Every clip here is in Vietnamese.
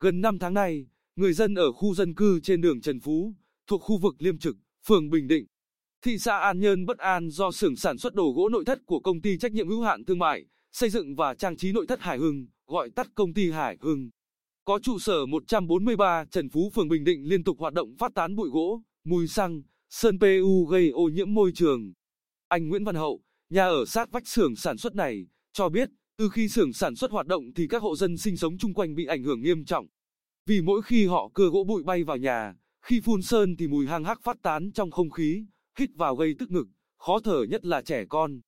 Gần 5 tháng nay, người dân ở khu dân cư trên đường Trần Phú, thuộc khu vực Liêm Trực, phường Bình Định, thị xã An Nhơn bất an do xưởng sản xuất đồ gỗ nội thất của công ty trách nhiệm hữu hạn thương mại, xây dựng và trang trí nội thất Hải Hưng, gọi tắt công ty Hải Hưng. Có trụ sở 143 Trần Phú phường Bình Định liên tục hoạt động phát tán bụi gỗ, mùi xăng, sơn PU gây ô nhiễm môi trường. Anh Nguyễn Văn Hậu, nhà ở sát vách xưởng sản xuất này, cho biết, từ khi xưởng sản xuất hoạt động thì các hộ dân sinh sống chung quanh bị ảnh hưởng nghiêm trọng. Vì mỗi khi họ cưa gỗ bụi bay vào nhà, khi phun sơn thì mùi hang hắc phát tán trong không khí, hít vào gây tức ngực, khó thở nhất là trẻ con.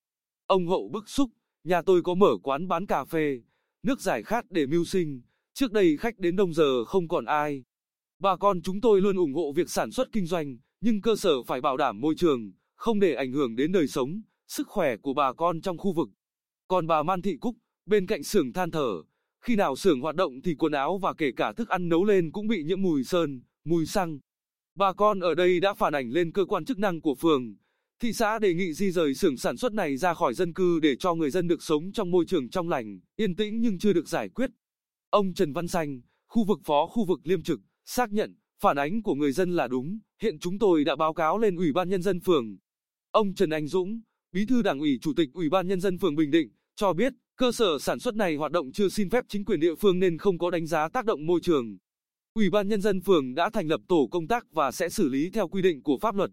Ông Hậu bức xúc, nhà tôi có mở quán bán cà phê, nước giải khát để mưu sinh, trước đây khách đến đông giờ không còn ai. Bà con chúng tôi luôn ủng hộ việc sản xuất kinh doanh, nhưng cơ sở phải bảo đảm môi trường, không để ảnh hưởng đến đời sống, sức khỏe của bà con trong khu vực. Còn bà Man Thị Cúc, bên cạnh xưởng than thở, khi nào xưởng hoạt động thì quần áo và kể cả thức ăn nấu lên cũng bị nhiễm mùi sơn, mùi xăng. Bà con ở đây đã phản ảnh lên cơ quan chức năng của phường. Thị xã đề nghị di rời xưởng sản xuất này ra khỏi dân cư để cho người dân được sống trong môi trường trong lành, yên tĩnh nhưng chưa được giải quyết. Ông Trần Văn Xanh, khu vực phó khu vực Liêm Trực, xác nhận, phản ánh của người dân là đúng, hiện chúng tôi đã báo cáo lên Ủy ban Nhân dân phường. Ông Trần Anh Dũng, Bí thư Đảng ủy Chủ tịch Ủy ban Nhân dân phường Bình Định, cho biết, cơ sở sản xuất này hoạt động chưa xin phép chính quyền địa phương nên không có đánh giá tác động môi trường. Ủy ban Nhân dân phường đã thành lập tổ công tác và sẽ xử lý theo quy định của pháp luật.